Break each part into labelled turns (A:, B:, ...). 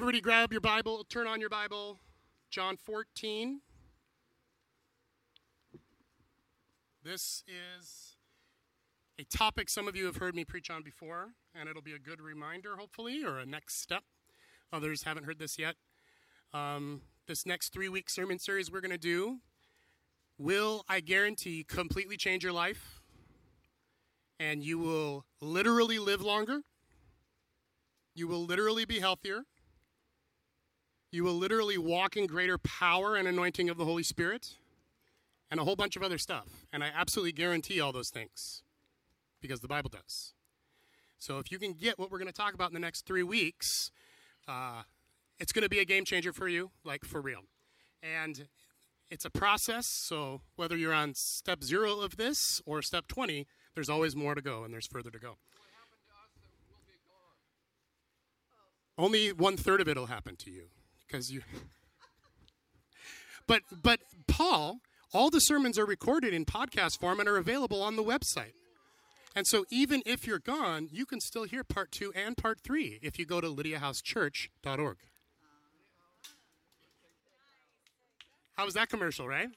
A: Everybody grab your Bible, turn on your Bible, John 14. This is a topic some of you have heard me preach on before, and it'll be a good reminder, hopefully, or a next step. Others haven't heard this yet. Um, this next three week sermon series we're going to do will, I guarantee, completely change your life, and you will literally live longer. You will literally be healthier. You will literally walk in greater power and anointing of the Holy Spirit and a whole bunch of other stuff. And I absolutely guarantee all those things because the Bible does. So if you can get what we're going to talk about in the next three weeks, uh, it's going to be a game changer for you, like for real. And it's a process, so whether you're on step zero of this or step 20, there's always more to go and there's further to go. Only one third of it will happen to you because you. but but Paul, all the sermons are recorded in podcast form and are available on the website. And so even if you're gone, you can still hear part two and part three if you go to lydiahousechurch.org. How was that commercial, right?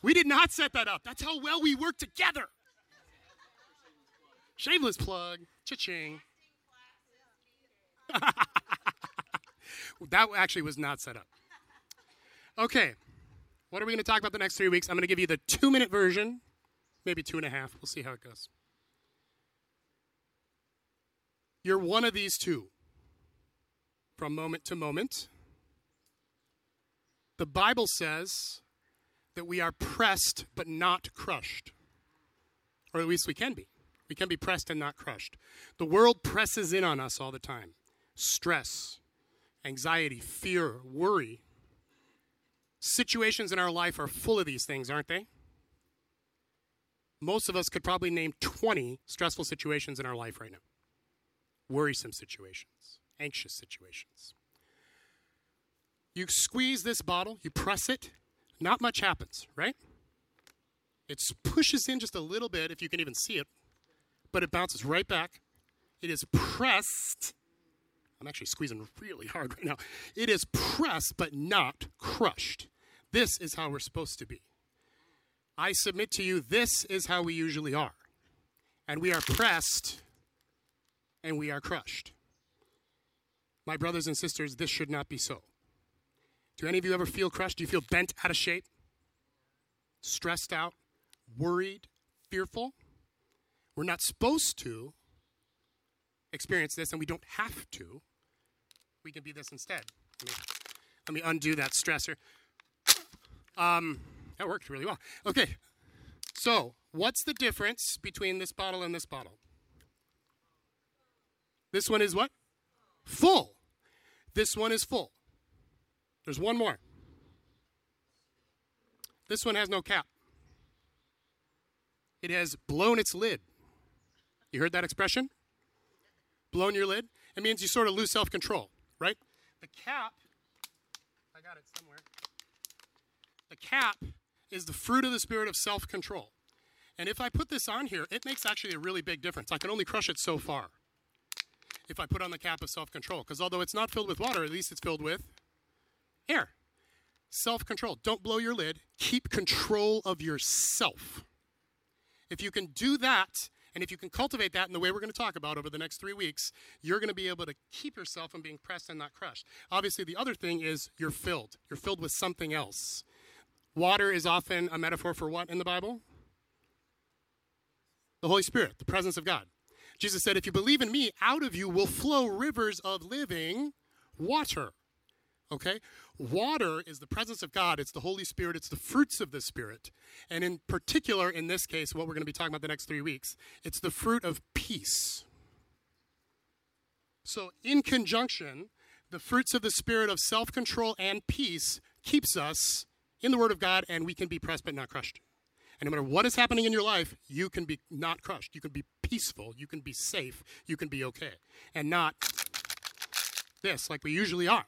A: We did not set that up. That's how well we work together. Shameless plug. Cha-ching. that actually was not set up. Okay, what are we going to talk about the next three weeks? I'm going to give you the two minute version, maybe two and a half. We'll see how it goes. You're one of these two from moment to moment. The Bible says that we are pressed but not crushed, or at least we can be. We can be pressed and not crushed. The world presses in on us all the time stress, anxiety, fear, worry. Situations in our life are full of these things, aren't they? Most of us could probably name 20 stressful situations in our life right now. Worrisome situations, anxious situations. You squeeze this bottle, you press it, not much happens, right? It pushes in just a little bit, if you can even see it, but it bounces right back. It is pressed I'm actually squeezing really hard right now. It is pressed but not crushed. This is how we're supposed to be. I submit to you, this is how we usually are. And we are pressed and we are crushed. My brothers and sisters, this should not be so. Do any of you ever feel crushed? Do you feel bent out of shape? Stressed out? Worried? Fearful? We're not supposed to experience this, and we don't have to we can be this instead. Let me, let me undo that stressor. Um, that worked really well. Okay, so what's the difference between this bottle and this bottle? This one is what? Full. This one is full. There's one more. This one has no cap. It has blown its lid. You heard that expression? Blown your lid? It means you sort of lose self control right? The cap, I got it somewhere. The cap is the fruit of the spirit of self control. And if I put this on here, it makes actually a really big difference. I can only crush it so far if I put on the cap of self control. Because although it's not filled with water, at least it's filled with air. Self control. Don't blow your lid. Keep control of yourself. If you can do that, and if you can cultivate that in the way we're going to talk about over the next three weeks, you're going to be able to keep yourself from being pressed and not crushed. Obviously, the other thing is you're filled. You're filled with something else. Water is often a metaphor for what in the Bible? The Holy Spirit, the presence of God. Jesus said, If you believe in me, out of you will flow rivers of living water. Okay? Water is the presence of God, it's the Holy Spirit, it's the fruits of the Spirit. And in particular, in this case, what we're going to be talking about the next three weeks, it's the fruit of peace. So, in conjunction, the fruits of the Spirit of self control and peace keeps us in the Word of God, and we can be pressed but not crushed. And no matter what is happening in your life, you can be not crushed. You can be peaceful. You can be safe. You can be okay. And not this, like we usually are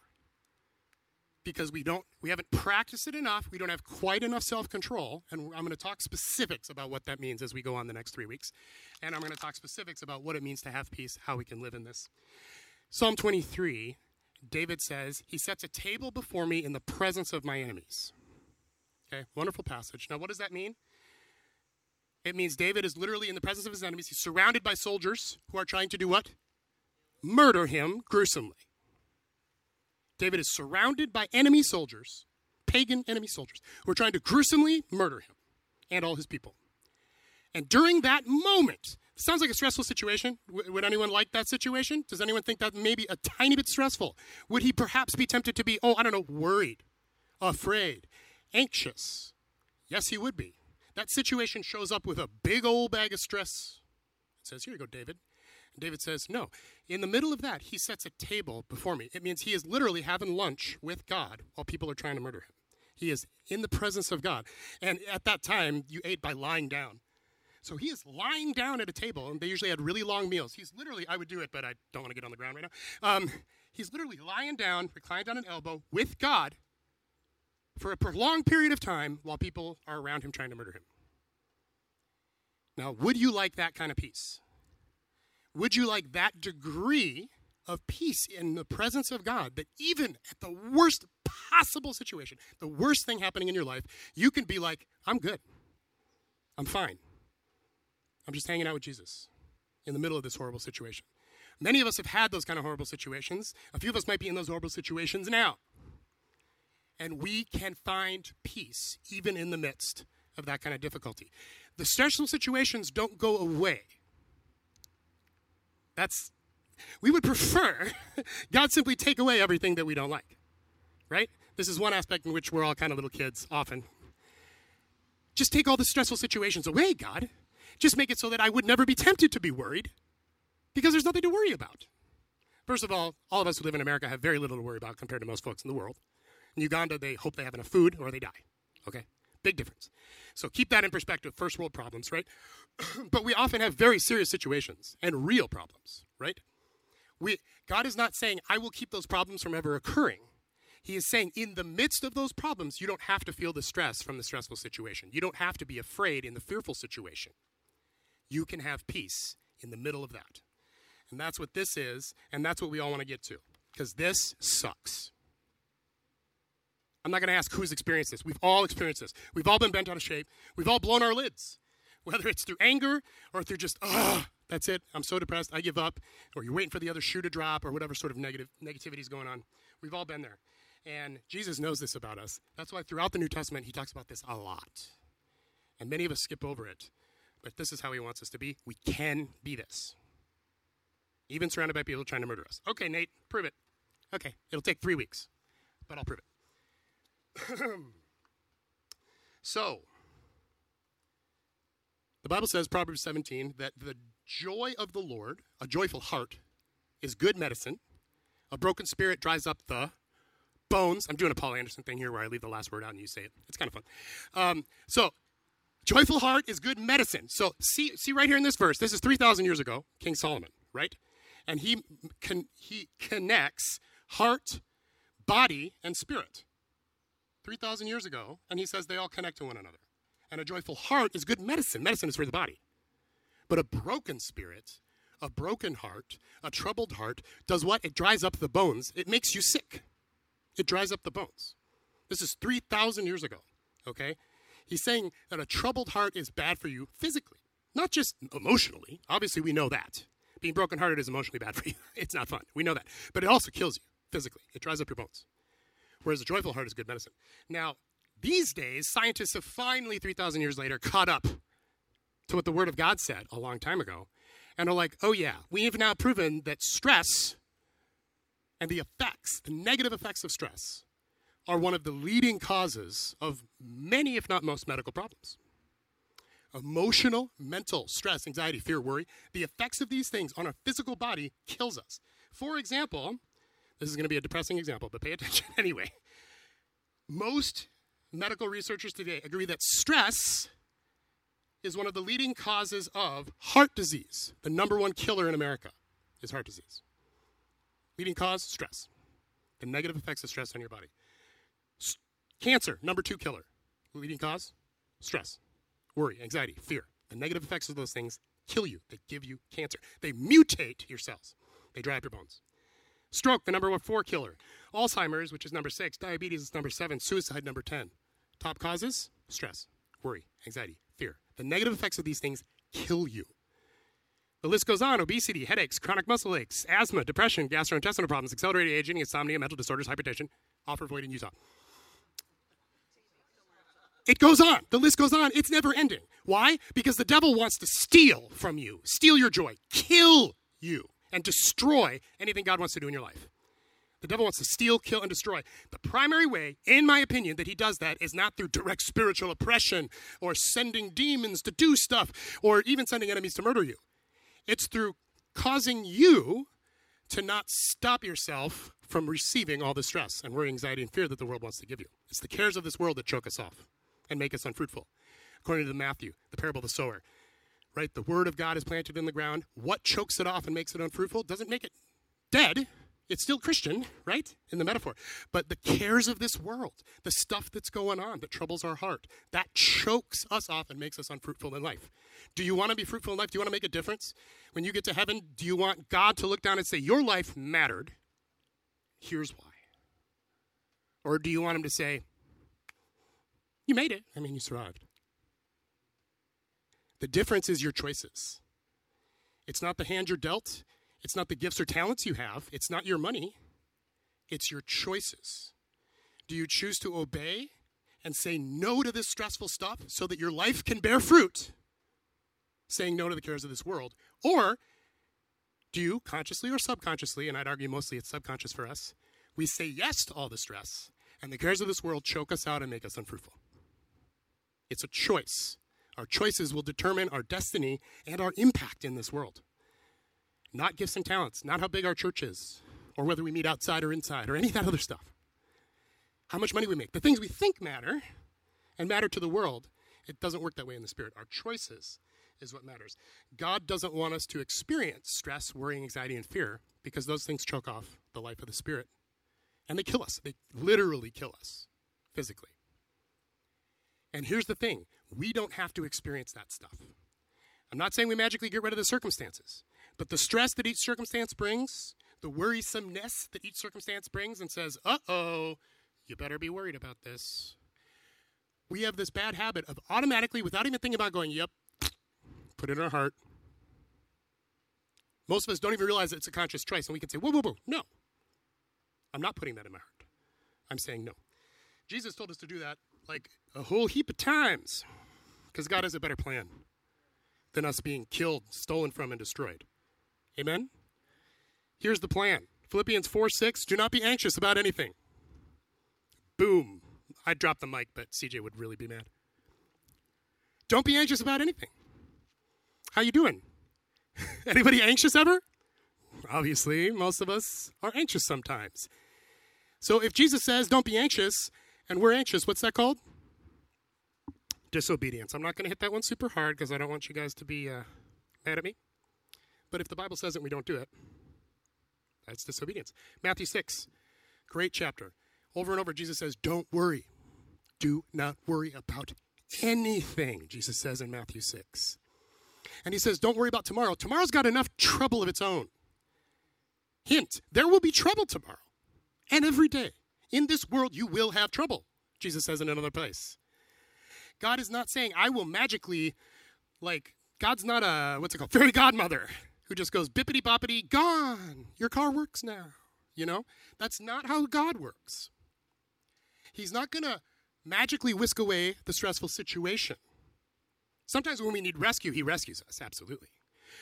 A: because we don't we haven't practiced it enough we don't have quite enough self-control and i'm going to talk specifics about what that means as we go on the next three weeks and i'm going to talk specifics about what it means to have peace how we can live in this Psalm 23, David says, He sets a table before me in the presence of my enemies. Okay, wonderful passage. Now, what does that mean? It means David is literally in the presence of his enemies. He's surrounded by soldiers who are trying to do what? Murder him gruesomely. David is surrounded by enemy soldiers, pagan enemy soldiers, who are trying to gruesomely murder him and all his people. And during that moment, sounds like a stressful situation. Would anyone like that situation? Does anyone think that maybe a tiny bit stressful? Would he perhaps be tempted to be, oh, I don't know, worried, afraid, anxious? Yes, he would be. That situation shows up with a big old bag of stress. It says, Here you go, David. And David says, No. In the middle of that, he sets a table before me. It means he is literally having lunch with God while people are trying to murder him. He is in the presence of God. And at that time, you ate by lying down. So he is lying down at a table, and they usually had really long meals. He's literally, I would do it, but I don't want to get on the ground right now. Um, he's literally lying down, reclined on an elbow with God for a prolonged period of time while people are around him trying to murder him. Now, would you like that kind of peace? Would you like that degree of peace in the presence of God that even at the worst possible situation, the worst thing happening in your life, you can be like, I'm good. I'm fine. I'm just hanging out with Jesus in the middle of this horrible situation. Many of us have had those kind of horrible situations. A few of us might be in those horrible situations now. And we can find peace even in the midst of that kind of difficulty. The stressful situations don't go away. That's, we would prefer God simply take away everything that we don't like, right? This is one aspect in which we're all kind of little kids often. Just take all the stressful situations away, God. Just make it so that I would never be tempted to be worried because there's nothing to worry about. First of all, all of us who live in America have very little to worry about compared to most folks in the world. In Uganda, they hope they have enough food or they die. Okay? Big difference. So keep that in perspective. First world problems, right? but we often have very serious situations and real problems, right? We, God is not saying, I will keep those problems from ever occurring. He is saying, in the midst of those problems, you don't have to feel the stress from the stressful situation. You don't have to be afraid in the fearful situation. You can have peace in the middle of that. And that's what this is, and that's what we all want to get to, because this sucks. I'm not going to ask who's experienced this. We've all experienced this. We've all been bent out of shape. We've all blown our lids, whether it's through anger or through just, ah, that's it. I'm so depressed. I give up. Or you're waiting for the other shoe to drop or whatever sort of negative negativity is going on. We've all been there. And Jesus knows this about us. That's why throughout the New Testament, he talks about this a lot. And many of us skip over it. But this is how he wants us to be. We can be this. Even surrounded by people trying to murder us. Okay, Nate, prove it. Okay, it'll take three weeks, but I'll prove it. so, the Bible says, Proverbs 17, that the joy of the Lord, a joyful heart, is good medicine. A broken spirit dries up the bones. I'm doing a Paul Anderson thing here where I leave the last word out and you say it. It's kind of fun. Um, so, joyful heart is good medicine. So, see, see right here in this verse, this is 3,000 years ago, King Solomon, right? And he, con- he connects heart, body, and spirit. 3,000 years ago, and he says they all connect to one another. And a joyful heart is good medicine. Medicine is for the body. But a broken spirit, a broken heart, a troubled heart does what? It dries up the bones. It makes you sick. It dries up the bones. This is 3,000 years ago, okay? He's saying that a troubled heart is bad for you physically, not just emotionally. Obviously, we know that. Being brokenhearted is emotionally bad for you. It's not fun. We know that. But it also kills you physically, it dries up your bones whereas a joyful heart is good medicine. Now, these days, scientists have finally, 3,000 years later, caught up to what the Word of God said a long time ago and are like, oh, yeah, we have now proven that stress and the effects, the negative effects of stress, are one of the leading causes of many, if not most, medical problems. Emotional, mental, stress, anxiety, fear, worry, the effects of these things on our physical body kills us. For example, this is going to be a depressing example, but pay attention anyway. Most medical researchers today agree that stress is one of the leading causes of heart disease. The number one killer in America is heart disease. Leading cause stress. The negative effects of stress on your body. S- cancer, number two killer. Leading cause stress, worry, anxiety, fear. The negative effects of those things kill you. They give you cancer. They mutate your cells. They dry up your bones. Stroke, the number one four killer. Alzheimer's, which is number six. Diabetes is number seven. Suicide, number 10. Top causes stress, worry, anxiety, fear. The negative effects of these things kill you. The list goes on obesity, headaches, chronic muscle aches, asthma, depression, gastrointestinal problems, accelerated aging, insomnia, mental disorders, hypertension, all for avoiding Utah. It goes on. The list goes on. It's never ending. Why? Because the devil wants to steal from you, steal your joy, kill you, and destroy anything God wants to do in your life. The devil wants to steal, kill, and destroy. The primary way, in my opinion, that he does that is not through direct spiritual oppression or sending demons to do stuff or even sending enemies to murder you. It's through causing you to not stop yourself from receiving all the stress and worry, anxiety, and fear that the world wants to give you. It's the cares of this world that choke us off and make us unfruitful. According to Matthew, the parable of the sower, right? The word of God is planted in the ground. What chokes it off and makes it unfruitful doesn't make it dead. It's still Christian, right? In the metaphor. But the cares of this world, the stuff that's going on that troubles our heart, that chokes us off and makes us unfruitful in life. Do you want to be fruitful in life? Do you want to make a difference? When you get to heaven, do you want God to look down and say, Your life mattered? Here's why. Or do you want him to say, You made it. I mean, you survived. The difference is your choices. It's not the hand you're dealt, it's not the gifts or talents you have, it's not your money, it's your choices. Do you choose to obey and say no to this stressful stuff so that your life can bear fruit? Saying no to the cares of this world. Or do you, consciously or subconsciously, and I'd argue mostly it's subconscious for us, we say yes to all the stress, and the cares of this world choke us out and make us unfruitful. It's a choice. Our choices will determine our destiny and our impact in this world not gifts and talents, not how big our church is, or whether we meet outside or inside, or any of that other stuff. How much money we make. The things we think matter and matter to the world, it doesn't work that way in the spirit. Our choices is what matters. God doesn't want us to experience stress, worry, anxiety, and fear because those things choke off the life of the spirit. And they kill us. They literally kill us physically. And here's the thing we don't have to experience that stuff. I'm not saying we magically get rid of the circumstances. But the stress that each circumstance brings, the worrisomeness that each circumstance brings, and says, uh oh, you better be worried about this. We have this bad habit of automatically, without even thinking about going, yep, put it in our heart. Most of us don't even realize it's a conscious choice, and we can say, whoa, whoa, whoa, no. I'm not putting that in my heart. I'm saying no. Jesus told us to do that like a whole heap of times because God has a better plan than us being killed, stolen from, and destroyed. Amen? Here's the plan Philippians 4 6, do not be anxious about anything. Boom. I'd drop the mic, but CJ would really be mad. Don't be anxious about anything. How you doing? Anybody anxious ever? Obviously, most of us are anxious sometimes. So if Jesus says don't be anxious and we're anxious, what's that called? Disobedience. I'm not going to hit that one super hard because I don't want you guys to be uh, mad at me. But if the Bible says it we don't do it, that's disobedience. Matthew 6, great chapter. Over and over, Jesus says, Don't worry. Do not worry about anything, Jesus says in Matthew 6. And he says, Don't worry about tomorrow. Tomorrow's got enough trouble of its own. Hint, there will be trouble tomorrow and every day. In this world, you will have trouble, Jesus says in another place. God is not saying, I will magically, like, God's not a, what's it called, fairy godmother who just goes bippity boppity, gone. Your car works now. You know? That's not how God works. He's not going to magically whisk away the stressful situation. Sometimes when we need rescue, He rescues us, absolutely.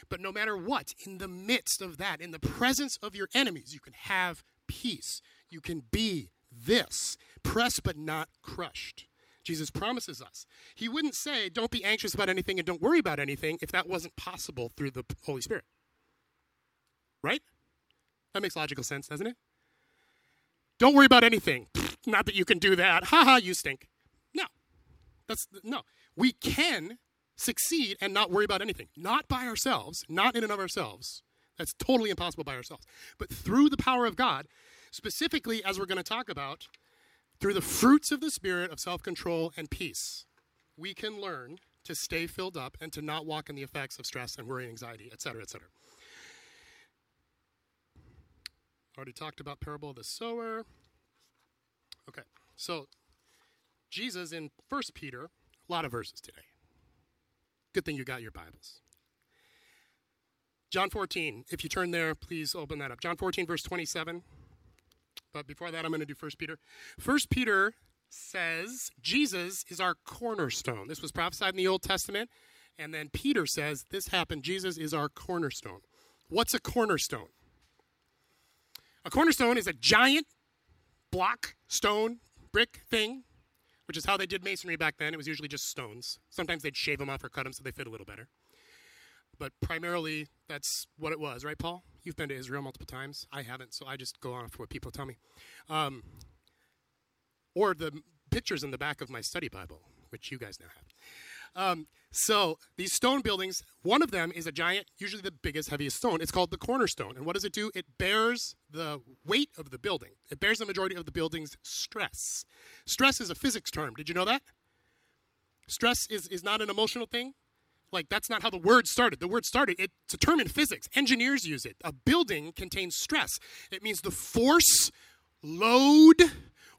A: But no matter what, in the midst of that, in the presence of your enemies, you can have peace. You can be this, pressed but not crushed. Jesus promises us. He wouldn't say, don't be anxious about anything and don't worry about anything if that wasn't possible through the Holy Spirit. Right? That makes logical sense, doesn't it? Don't worry about anything. Not that you can do that. Ha ha, you stink. No. That's no. We can succeed and not worry about anything. Not by ourselves, not in and of ourselves. That's totally impossible by ourselves. But through the power of God, specifically as we're going to talk about, through the fruits of the Spirit of self control and peace, we can learn to stay filled up and to not walk in the effects of stress and worry, anxiety, et cetera, et cetera. Already talked about parable of the sower. Okay, so Jesus in First Peter, a lot of verses today. Good thing you got your Bibles. John 14, if you turn there, please open that up. John 14, verse 27. But before that, I'm going to do First Peter. First Peter says Jesus is our cornerstone. This was prophesied in the Old Testament. And then Peter says this happened. Jesus is our cornerstone. What's a cornerstone? A cornerstone is a giant block, stone, brick thing, which is how they did masonry back then. It was usually just stones. Sometimes they'd shave them off or cut them so they fit a little better. But primarily, that's what it was, right, Paul? You've been to Israel multiple times. I haven't, so I just go off what people tell me. Um, or the pictures in the back of my study Bible, which you guys now have. Um, so these stone buildings, one of them is a giant, usually the biggest, heaviest stone. It's called the cornerstone. And what does it do? It bears the weight of the building. It bears the majority of the building's stress. Stress is a physics term. Did you know that? Stress is, is not an emotional thing. Like that's not how the word started. The word started, it's a term in physics. Engineers use it. A building contains stress. It means the force, load,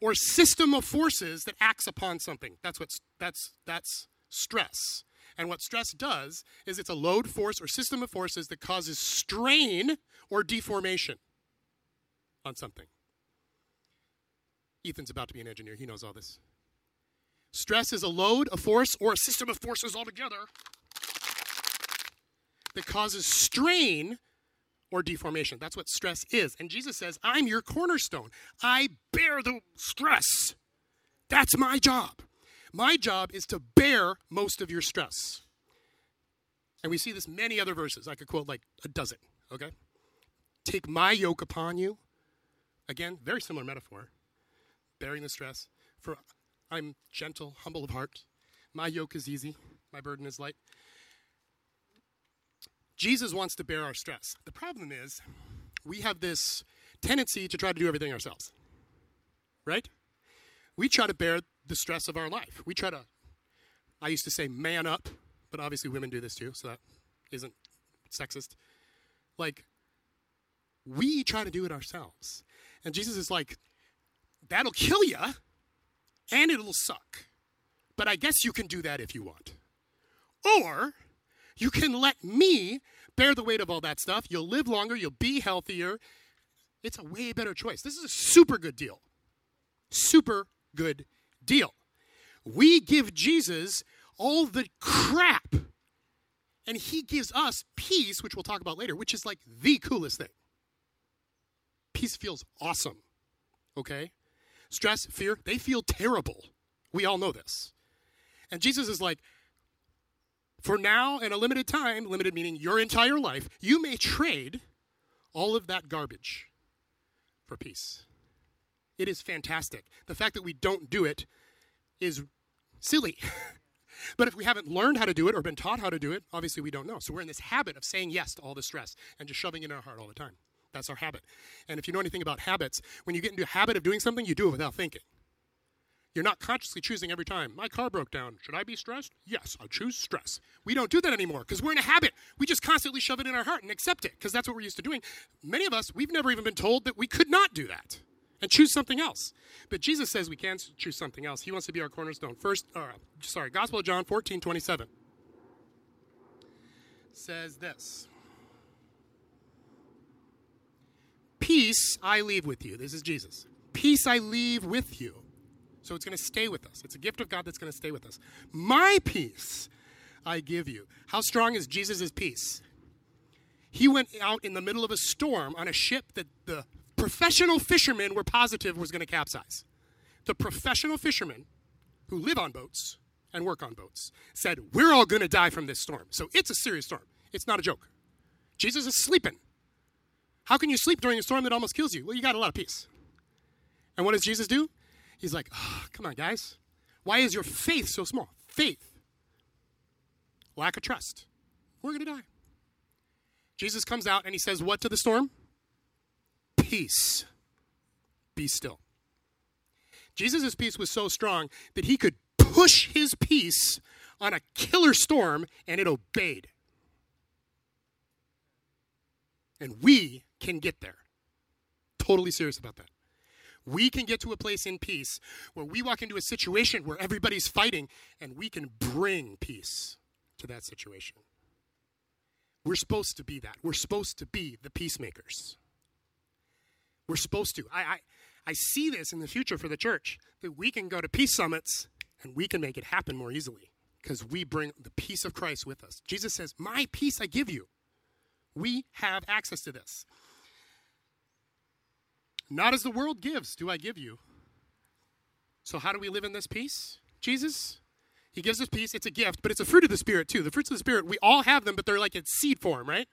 A: or system of forces that acts upon something. That's what that's that's stress. And what stress does is it's a load force or system of forces that causes strain or deformation on something. Ethan's about to be an engineer, he knows all this. Stress is a load, a force, or a system of forces altogether that causes strain or deformation. That's what stress is. And Jesus says, I'm your cornerstone. I bear the stress. That's my job. My job is to bear most of your stress. And we see this many other verses. I could quote like a dozen, okay? Take my yoke upon you. Again, very similar metaphor. Bearing the stress. For I'm gentle, humble of heart. My yoke is easy, my burden is light. Jesus wants to bear our stress. The problem is, we have this tendency to try to do everything ourselves, right? We try to bear the stress of our life. We try to, I used to say man up, but obviously women do this too, so that isn't sexist. Like, we try to do it ourselves. And Jesus is like, that'll kill you and it'll suck. But I guess you can do that if you want. Or you can let me bear the weight of all that stuff. You'll live longer, you'll be healthier. It's a way better choice. This is a super good deal. Super good deal. We give Jesus all the crap, and he gives us peace, which we'll talk about later, which is like the coolest thing. Peace feels awesome, okay? Stress, fear, they feel terrible. We all know this. And Jesus is like, for now and a limited time, limited meaning your entire life, you may trade all of that garbage for peace. It is fantastic. The fact that we don't do it is silly. but if we haven't learned how to do it or been taught how to do it, obviously we don't know. So we're in this habit of saying yes to all the stress and just shoving it in our heart all the time. That's our habit. And if you know anything about habits, when you get into a habit of doing something, you do it without thinking. You're not consciously choosing every time. My car broke down. Should I be stressed? Yes, I'll choose stress. We don't do that anymore because we're in a habit. We just constantly shove it in our heart and accept it because that's what we're used to doing. Many of us, we've never even been told that we could not do that and choose something else. But Jesus says we can choose something else. He wants to be our cornerstone. First, uh, sorry, Gospel of John 14, 27 says this Peace I leave with you. This is Jesus. Peace I leave with you. So it's going to stay with us. It's a gift of God that's going to stay with us. My peace I give you. How strong is Jesus' peace? He went out in the middle of a storm on a ship that the professional fishermen were positive was going to capsize. The professional fishermen who live on boats and work on boats said, We're all going to die from this storm. So it's a serious storm. It's not a joke. Jesus is sleeping. How can you sleep during a storm that almost kills you? Well, you got a lot of peace. And what does Jesus do? He's like, oh, Come on, guys. Why is your faith so small? Faith. Lack of trust. We're going to die. Jesus comes out and he says, What to the storm? Peace. Be still. Jesus' peace was so strong that he could push his peace on a killer storm and it obeyed. And we can get there. totally serious about that. We can get to a place in peace where we walk into a situation where everybody's fighting and we can bring peace to that situation. We're supposed to be that. We're supposed to be the peacemakers. We're supposed to. I, I, I see this in the future for the church that we can go to peace summits and we can make it happen more easily because we bring the peace of Christ with us. Jesus says, My peace I give you. We have access to this. Not as the world gives, do I give you. So, how do we live in this peace? Jesus, He gives us peace. It's a gift, but it's a fruit of the Spirit, too. The fruits of the Spirit, we all have them, but they're like in seed form, right?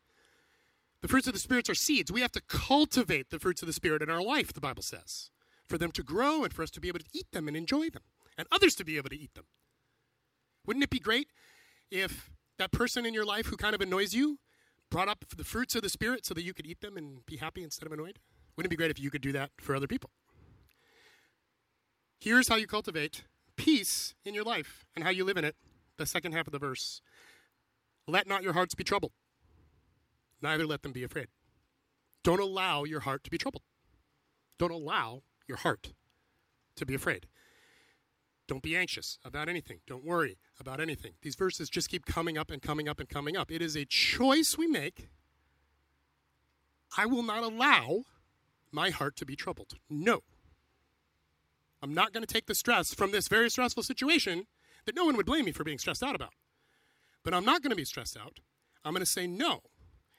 A: The fruits of the Spirit are seeds. We have to cultivate the fruits of the Spirit in our life, the Bible says, for them to grow and for us to be able to eat them and enjoy them, and others to be able to eat them. Wouldn't it be great if that person in your life who kind of annoys you brought up the fruits of the Spirit so that you could eat them and be happy instead of annoyed? Wouldn't it be great if you could do that for other people? Here's how you cultivate peace in your life and how you live in it. The second half of the verse. Let not your hearts be troubled, neither let them be afraid. Don't allow your heart to be troubled. Don't allow your heart to be afraid. Don't be anxious about anything. Don't worry about anything. These verses just keep coming up and coming up and coming up. It is a choice we make. I will not allow my heart to be troubled. No. I'm not going to take the stress from this very stressful situation that no one would blame me for being stressed out about. But I'm not going to be stressed out. I'm going to say no.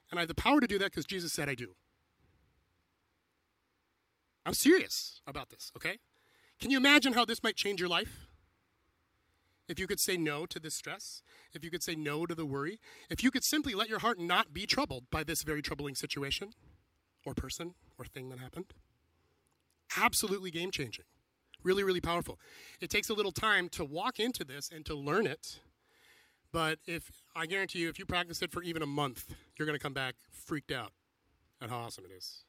A: And I have the power to do that because Jesus said I do. I'm serious about this, okay? Can you imagine how this might change your life? If you could say no to this stress, if you could say no to the worry, if you could simply let your heart not be troubled by this very troubling situation or person or thing that happened. Absolutely game changing. Really, really powerful. It takes a little time to walk into this and to learn it. But if I guarantee you, if you practice it for even a month, you're going to come back freaked out at how awesome it is.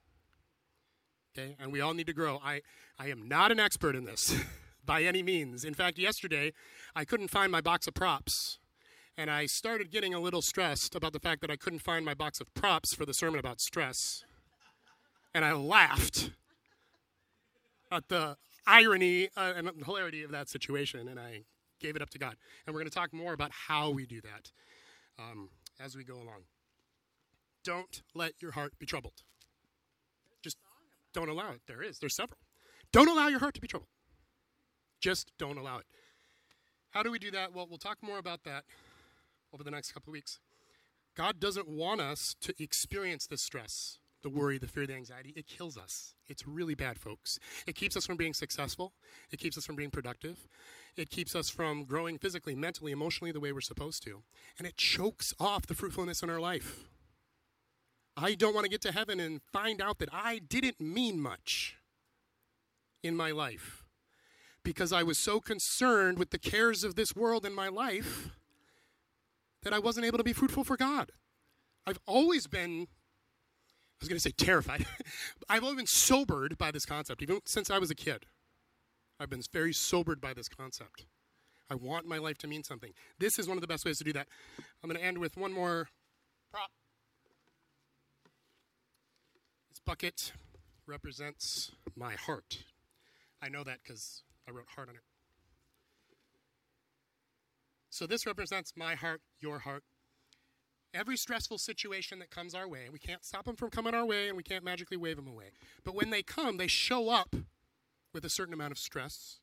A: Okay, and we all need to grow. I, I am not an expert in this by any means. In fact, yesterday I couldn't find my box of props, and I started getting a little stressed about the fact that I couldn't find my box of props for the sermon about stress and I laughed at the irony uh, and hilarity of that situation, and I gave it up to God. And we're going to talk more about how we do that um, as we go along. Don't let your heart be troubled. Just don't allow it. There is. There's several. Don't allow your heart to be troubled. Just don't allow it. How do we do that? Well, we'll talk more about that over the next couple of weeks. God doesn't want us to experience this stress the worry, the fear, the anxiety, it kills us. It's really bad, folks. It keeps us from being successful. It keeps us from being productive. It keeps us from growing physically, mentally, emotionally the way we're supposed to. And it chokes off the fruitfulness in our life. I don't want to get to heaven and find out that I didn't mean much in my life because I was so concerned with the cares of this world in my life that I wasn't able to be fruitful for God. I've always been was going to say terrified. I've only been sobered by this concept, even since I was a kid. I've been very sobered by this concept. I want my life to mean something. This is one of the best ways to do that. I'm going to end with one more prop. This bucket represents my heart. I know that because I wrote heart on it. So this represents my heart, your heart, every stressful situation that comes our way. We can't stop them from coming our way and we can't magically wave them away. But when they come, they show up with a certain amount of stress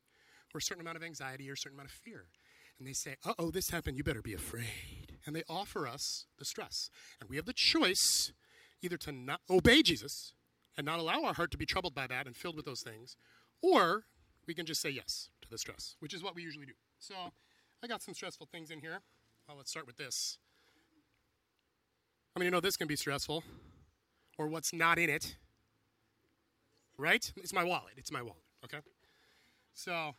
A: or a certain amount of anxiety or a certain amount of fear. And they say, uh oh, this happened, you better be afraid. And they offer us the stress. And we have the choice either to not obey Jesus and not allow our heart to be troubled by that and filled with those things, or we can just say yes to the stress, which is what we usually do. So I got some stressful things in here. Well, let's start with this. Mean, you know this can be stressful, or what's not in it, right? It's my wallet. It's my wallet, okay? So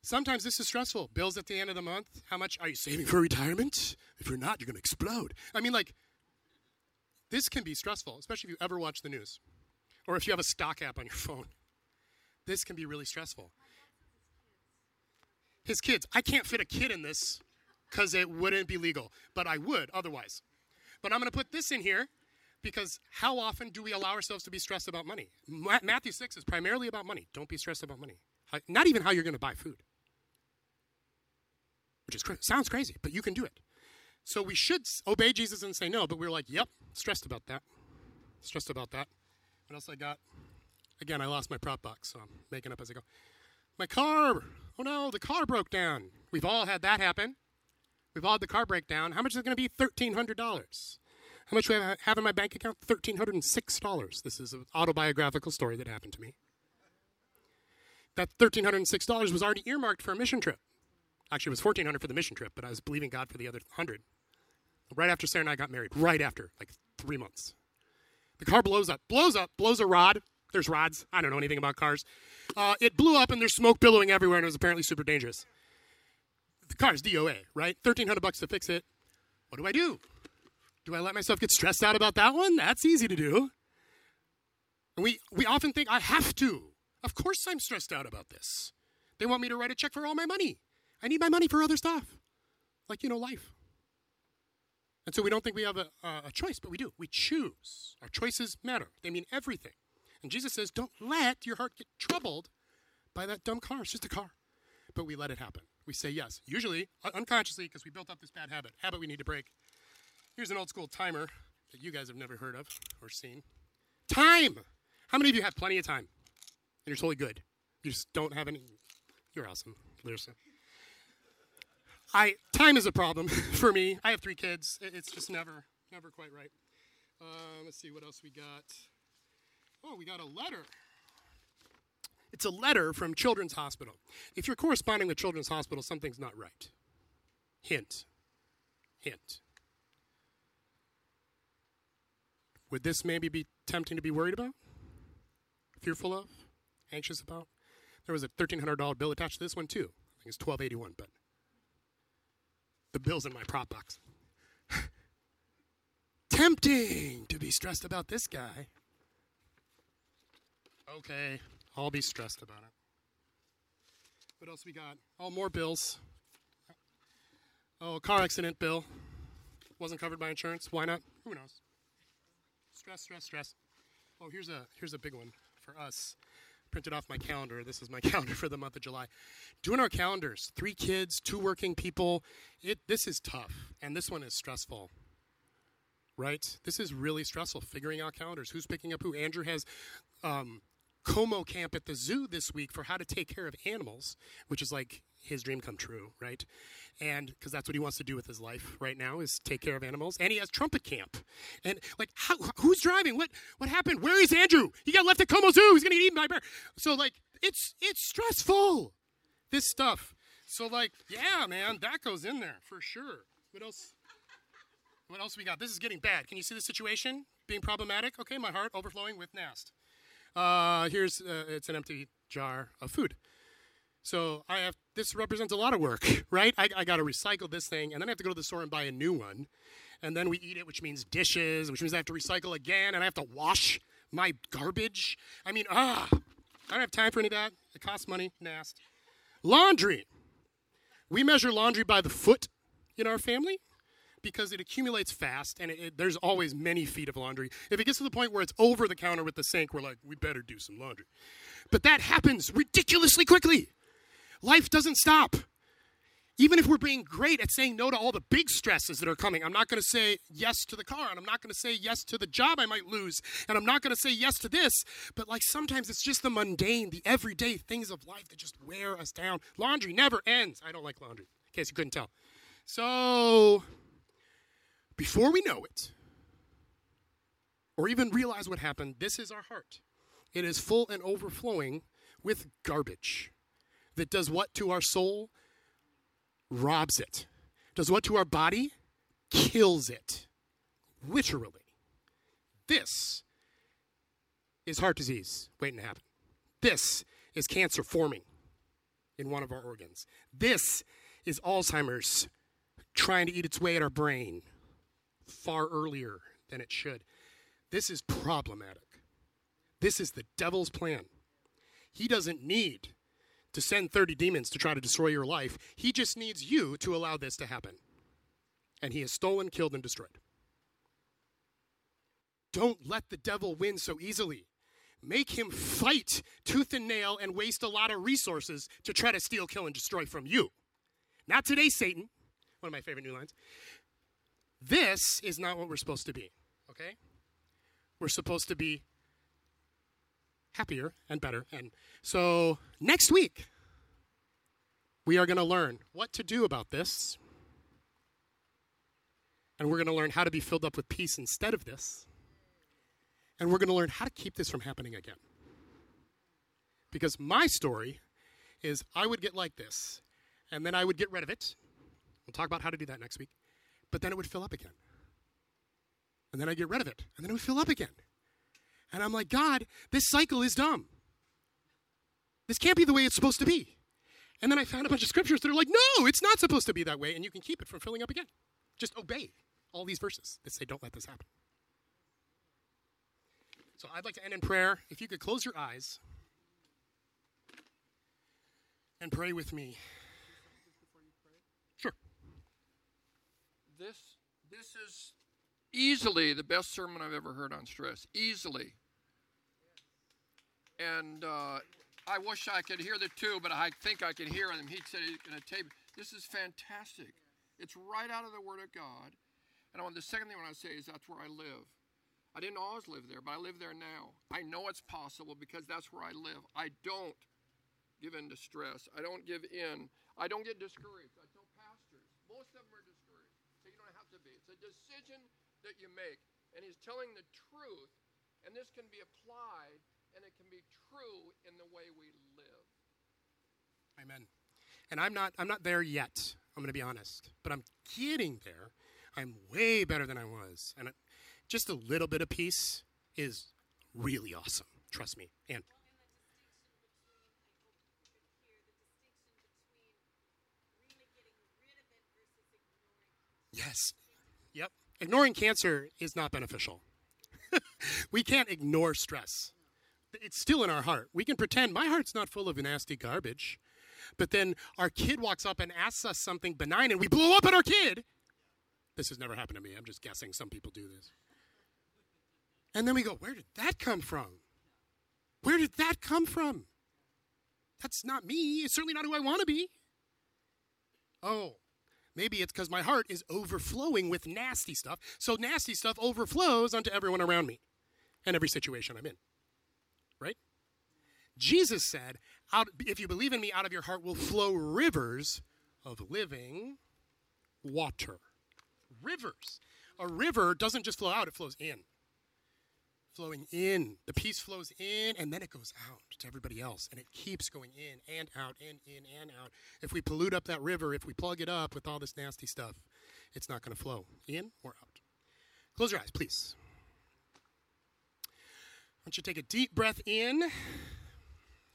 A: sometimes this is stressful. Bills at the end of the month. How much are you saving for retirement? If you're not, you're going to explode. I mean, like, this can be stressful, especially if you ever watch the news or if you have a stock app on your phone. This can be really stressful. His kids. I can't fit a kid in this because it wouldn't be legal, but I would otherwise. But I'm going to put this in here. Because how often do we allow ourselves to be stressed about money? Ma- Matthew 6 is primarily about money. Don't be stressed about money. How- Not even how you're going to buy food, which is cra- sounds crazy, but you can do it. So we should obey Jesus and say no, but we're like, yep, stressed about that. Stressed about that. What else I got? Again, I lost my prop box, so I'm making up as I go. My car. Oh no, the car broke down. We've all had that happen. We've all had the car breakdown. How much is it going to be? $1,300. How much do I have in my bank account? $1,306. This is an autobiographical story that happened to me. That $1,306 was already earmarked for a mission trip. Actually, it was $1,400 for the mission trip, but I was believing God for the other 100 Right after Sarah and I got married. Right after, like three months. The car blows up, blows up, blows a rod. There's rods. I don't know anything about cars. Uh, it blew up and there's smoke billowing everywhere and it was apparently super dangerous. The car's DOA, right? 1300 bucks to fix it. What do I do? Do I let myself get stressed out about that one? That's easy to do. And we, we often think, I have to. Of course I'm stressed out about this. They want me to write a check for all my money. I need my money for other stuff, like, you know, life. And so we don't think we have a, a choice, but we do. We choose. Our choices matter, they mean everything. And Jesus says, don't let your heart get troubled by that dumb car. It's just a car. But we let it happen. We say yes, usually unconsciously because we built up this bad habit. Habit we need to break. Here's an old school timer that you guys have never heard of or seen. Time! How many of you have plenty of time? And you're totally good. You just don't have any. You're awesome, Larissa. I time is a problem for me. I have three kids. It's just never, never quite right. Uh, let's see what else we got. Oh, we got a letter. It's a letter from Children's Hospital. If you're corresponding with Children's Hospital, something's not right. Hint. Hint. Would this maybe be tempting to be worried about? Fearful of? Anxious about? There was a $1,300 bill attached to this one, too. I think it's 1281 but the bill's in my prop box. tempting to be stressed about this guy. Okay, I'll be stressed about it. What else we got? Oh, more bills. Oh, car accident bill. Wasn't covered by insurance. Why not? Who knows? Stress, stress, stress. Oh, here's a here's a big one for us. Printed off my calendar. This is my calendar for the month of July. Doing our calendars. Three kids, two working people. It this is tough, and this one is stressful right? This is really stressful figuring out calendars. Who's picking up who? Andrew has um, Como camp at the zoo this week for how to take care of animals, which is like his dream come true, right? And because that's what he wants to do with his life right now is take care of animals. And he has trumpet camp, and like, how, who's driving? What what happened? Where is Andrew? He got left at Como Zoo. He's gonna get eaten by a bear. So like, it's it's stressful. This stuff. So like, yeah, man, that goes in there for sure. What else? What else we got? This is getting bad. Can you see the situation being problematic? Okay, my heart overflowing with nast. Uh, here's uh, it's an empty jar of food. So I have this represents a lot of work, right? I, I got to recycle this thing, and then I have to go to the store and buy a new one, and then we eat it, which means dishes, which means I have to recycle again, and I have to wash my garbage. I mean, ah, I don't have time for any of that. It costs money. Nast. Laundry. We measure laundry by the foot in our family because it accumulates fast and it, it- there's always many feet of laundry. If it gets to the point where it's over the counter with the sink, we're like, we better do some laundry. But that happens ridiculously quickly. Life doesn't stop. Even if we're being great at saying no to all the big stresses that are coming, I'm not going to say yes to the car, and I'm not going to say yes to the job I might lose, and I'm not going to say yes to this. But like sometimes it's just the mundane, the everyday things of life that just wear us down. Laundry never ends. I don't like laundry, in case you couldn't tell. So, before we know it, or even realize what happened, this is our heart. It is full and overflowing with garbage that does what to our soul? Robs it. Does what to our body? Kills it. Literally. This is heart disease waiting to happen. This is cancer forming in one of our organs. This is Alzheimer's trying to eat its way at our brain far earlier than it should. This is problematic. This is the devil's plan. He doesn't need to send 30 demons to try to destroy your life. He just needs you to allow this to happen. And he has stolen, killed, and destroyed. Don't let the devil win so easily. Make him fight tooth and nail and waste a lot of resources to try to steal, kill, and destroy from you. Not today, Satan. One of my favorite new lines. This is not what we're supposed to be, okay? We're supposed to be happier and better. And so next week, we are going to learn what to do about this. And we're going to learn how to be filled up with peace instead of this. And we're going to learn how to keep this from happening again. Because my story is I would get like this, and then I would get rid of it. We'll talk about how to do that next week. But then it would fill up again. And then I'd get rid of it, and then it would fill up again. And I'm like, God, this cycle is dumb. This can't be the way it's supposed to be. And then I found a bunch of scriptures that are like, no, it's not supposed to be that way, and you can keep it from filling up again. Just obey all these verses that say, don't let this happen. So I'd like to end in prayer. If you could close your eyes and pray with me.
B: This this is easily the best sermon I've ever heard on stress. Easily. And uh, I wish I could hear the two, but I think I can hear him. He said he's going to tape. This is fantastic. It's right out of the Word of God. And the second thing I want to say is that's where I live. I didn't always live there, but I live there now. I know it's possible because that's where I live. I don't give in to stress. I don't give in. I don't get discouraged. I tell pastors, most of them are discouraged. So you don't have to be. It's a decision that you make. And he's telling the truth. And this can be applied and it can be true in the way we live.
A: Amen. And I'm not I'm not there yet. I'm going to be honest, but I'm getting there. I'm way better than I was, and just a little bit of peace is really awesome. Trust me. And Yes. Ignoring cancer is not beneficial. we can't ignore stress. It's still in our heart. We can pretend my heart's not full of nasty garbage. But then our kid walks up and asks us something benign and we blow up at our kid. This has never happened to me. I'm just guessing some people do this. And then we go, where did that come from? Where did that come from? That's not me. It's certainly not who I want to be. Oh, maybe it's because my heart is overflowing with nasty stuff. So nasty stuff overflows onto everyone around me and every situation I'm in. Right? Jesus said, out, if you believe in me, out of your heart will flow rivers of living water. Rivers. A river doesn't just flow out, it flows in. Flowing in. The peace flows in and then it goes out to everybody else. And it keeps going in and out and in and out. If we pollute up that river, if we plug it up with all this nasty stuff, it's not going to flow in or out. Close your eyes, please. I want you to take a deep breath in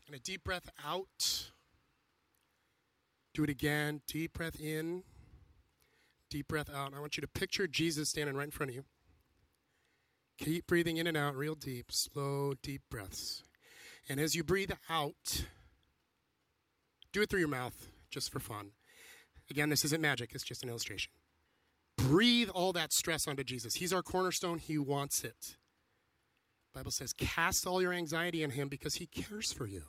A: and a deep breath out. Do it again. Deep breath in, deep breath out. I want you to picture Jesus standing right in front of you. Keep breathing in and out real deep, slow, deep breaths. And as you breathe out, do it through your mouth just for fun. Again, this isn't magic, it's just an illustration. Breathe all that stress onto Jesus. He's our cornerstone, He wants it. Bible says, cast all your anxiety on Him because He cares for you.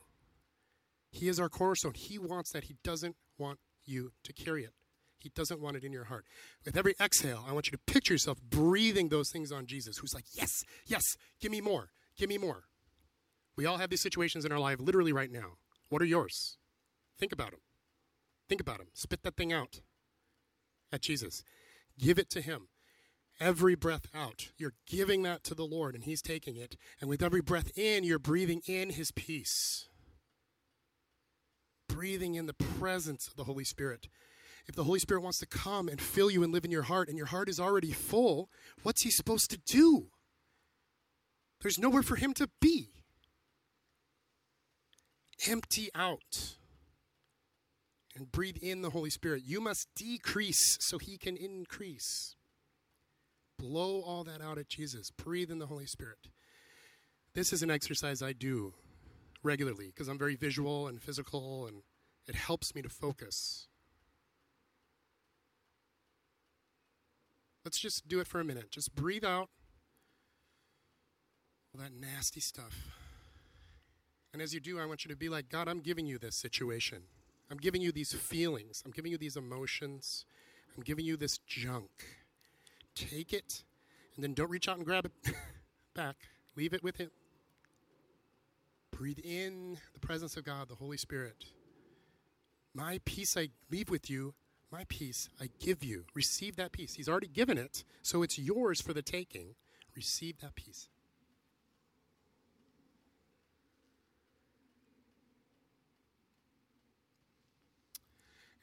A: He is our cornerstone. He wants that. He doesn't want you to carry it. He doesn't want it in your heart. With every exhale, I want you to picture yourself breathing those things on Jesus, who's like, Yes, yes, give me more, give me more. We all have these situations in our life literally right now. What are yours? Think about them. Think about them. Spit that thing out at Jesus. Give it to Him. Every breath out, you're giving that to the Lord, and He's taking it. And with every breath in, you're breathing in His peace. Breathing in the presence of the Holy Spirit. If the Holy Spirit wants to come and fill you and live in your heart, and your heart is already full, what's He supposed to do? There's nowhere for Him to be. Empty out and breathe in the Holy Spirit. You must decrease so He can increase. Blow all that out at Jesus. Breathe in the Holy Spirit. This is an exercise I do regularly because I'm very visual and physical, and it helps me to focus. Let's just do it for a minute. Just breathe out all that nasty stuff. And as you do, I want you to be like, God, I'm giving you this situation. I'm giving you these feelings. I'm giving you these emotions. I'm giving you this junk. Take it, and then don't reach out and grab it back. Leave it with Him. Breathe in the presence of God, the Holy Spirit. My peace I leave with you. My peace I give you. Receive that peace. He's already given it, so it's yours for the taking. Receive that peace.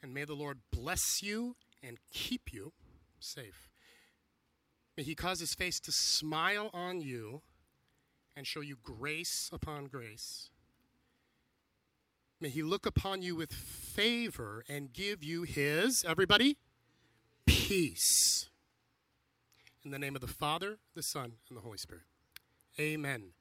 A: And may the Lord bless you and keep you safe. May he cause his face to smile on you and show you grace upon grace. May he look upon you with favor and give you his, everybody, peace. In the name of the Father, the Son, and the Holy Spirit. Amen.